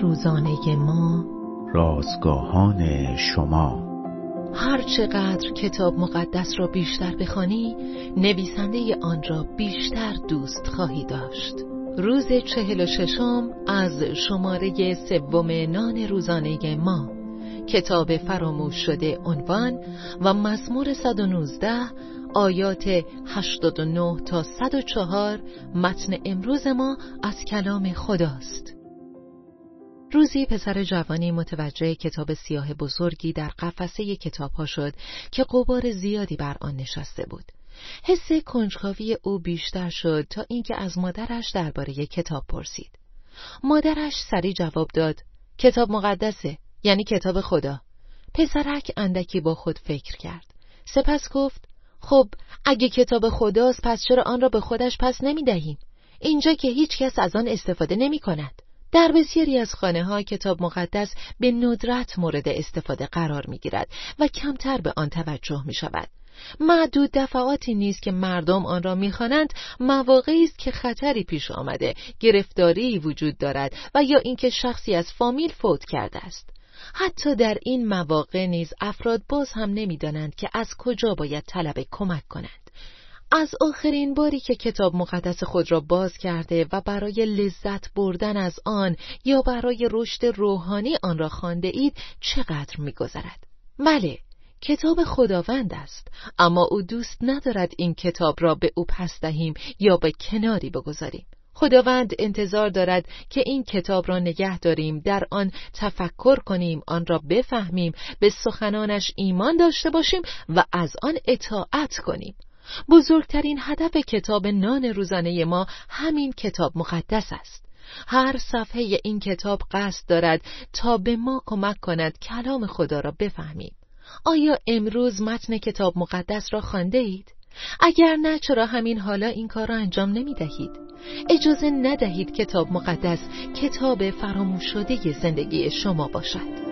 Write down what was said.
روزانه ما. رازگاهان شما. هر چقدر کتاب مقدس را بیشتر بخوانی نویسنده آن را بیشتر دوست خواهی داشت. روز چهل و ششم از شماره سوم نان روزانه ما. کتاب فراموش شده عنوان و مزمور 119 آیات 89 تا 104 متن امروز ما از کلام خداست. روزی پسر جوانی متوجه کتاب سیاه بزرگی در قفسه کتاب ها شد که قبار زیادی بر آن نشسته بود. حس کنجکاوی او بیشتر شد تا اینکه از مادرش درباره کتاب پرسید. مادرش سری جواب داد: کتاب مقدسه، یعنی کتاب خدا. پسرک اندکی با خود فکر کرد. سپس گفت: خب اگه کتاب خداست پس چرا آن را به خودش پس نمی دهیم؟ اینجا که هیچ کس از آن استفاده نمی کند. در بسیاری از خانه ها کتاب مقدس به ندرت مورد استفاده قرار می گیرد و کمتر به آن توجه می شود. معدود دفعاتی نیست که مردم آن را می‌خوانند مواقعی است که خطری پیش آمده گرفتاری وجود دارد و یا اینکه شخصی از فامیل فوت کرده است حتی در این مواقع نیز افراد باز هم نمی‌دانند که از کجا باید طلب کمک کنند از آخرین باری که کتاب مقدس خود را باز کرده و برای لذت بردن از آن یا برای رشد روحانی آن را خانده اید چقدر میگذرد؟ بله کتاب خداوند است اما او دوست ندارد این کتاب را به او پس دهیم یا به کناری بگذاریم. خداوند انتظار دارد که این کتاب را نگه داریم در آن تفکر کنیم آن را بفهمیم به سخنانش ایمان داشته باشیم و از آن اطاعت کنیم. بزرگترین هدف کتاب نان روزانه ما همین کتاب مقدس است هر صفحه این کتاب قصد دارد تا به ما کمک کند کلام خدا را بفهمیم آیا امروز متن کتاب مقدس را خانده اید؟ اگر نه چرا همین حالا این کار را انجام نمی دهید؟ اجازه ندهید کتاب مقدس کتاب فراموش شده زندگی شما باشد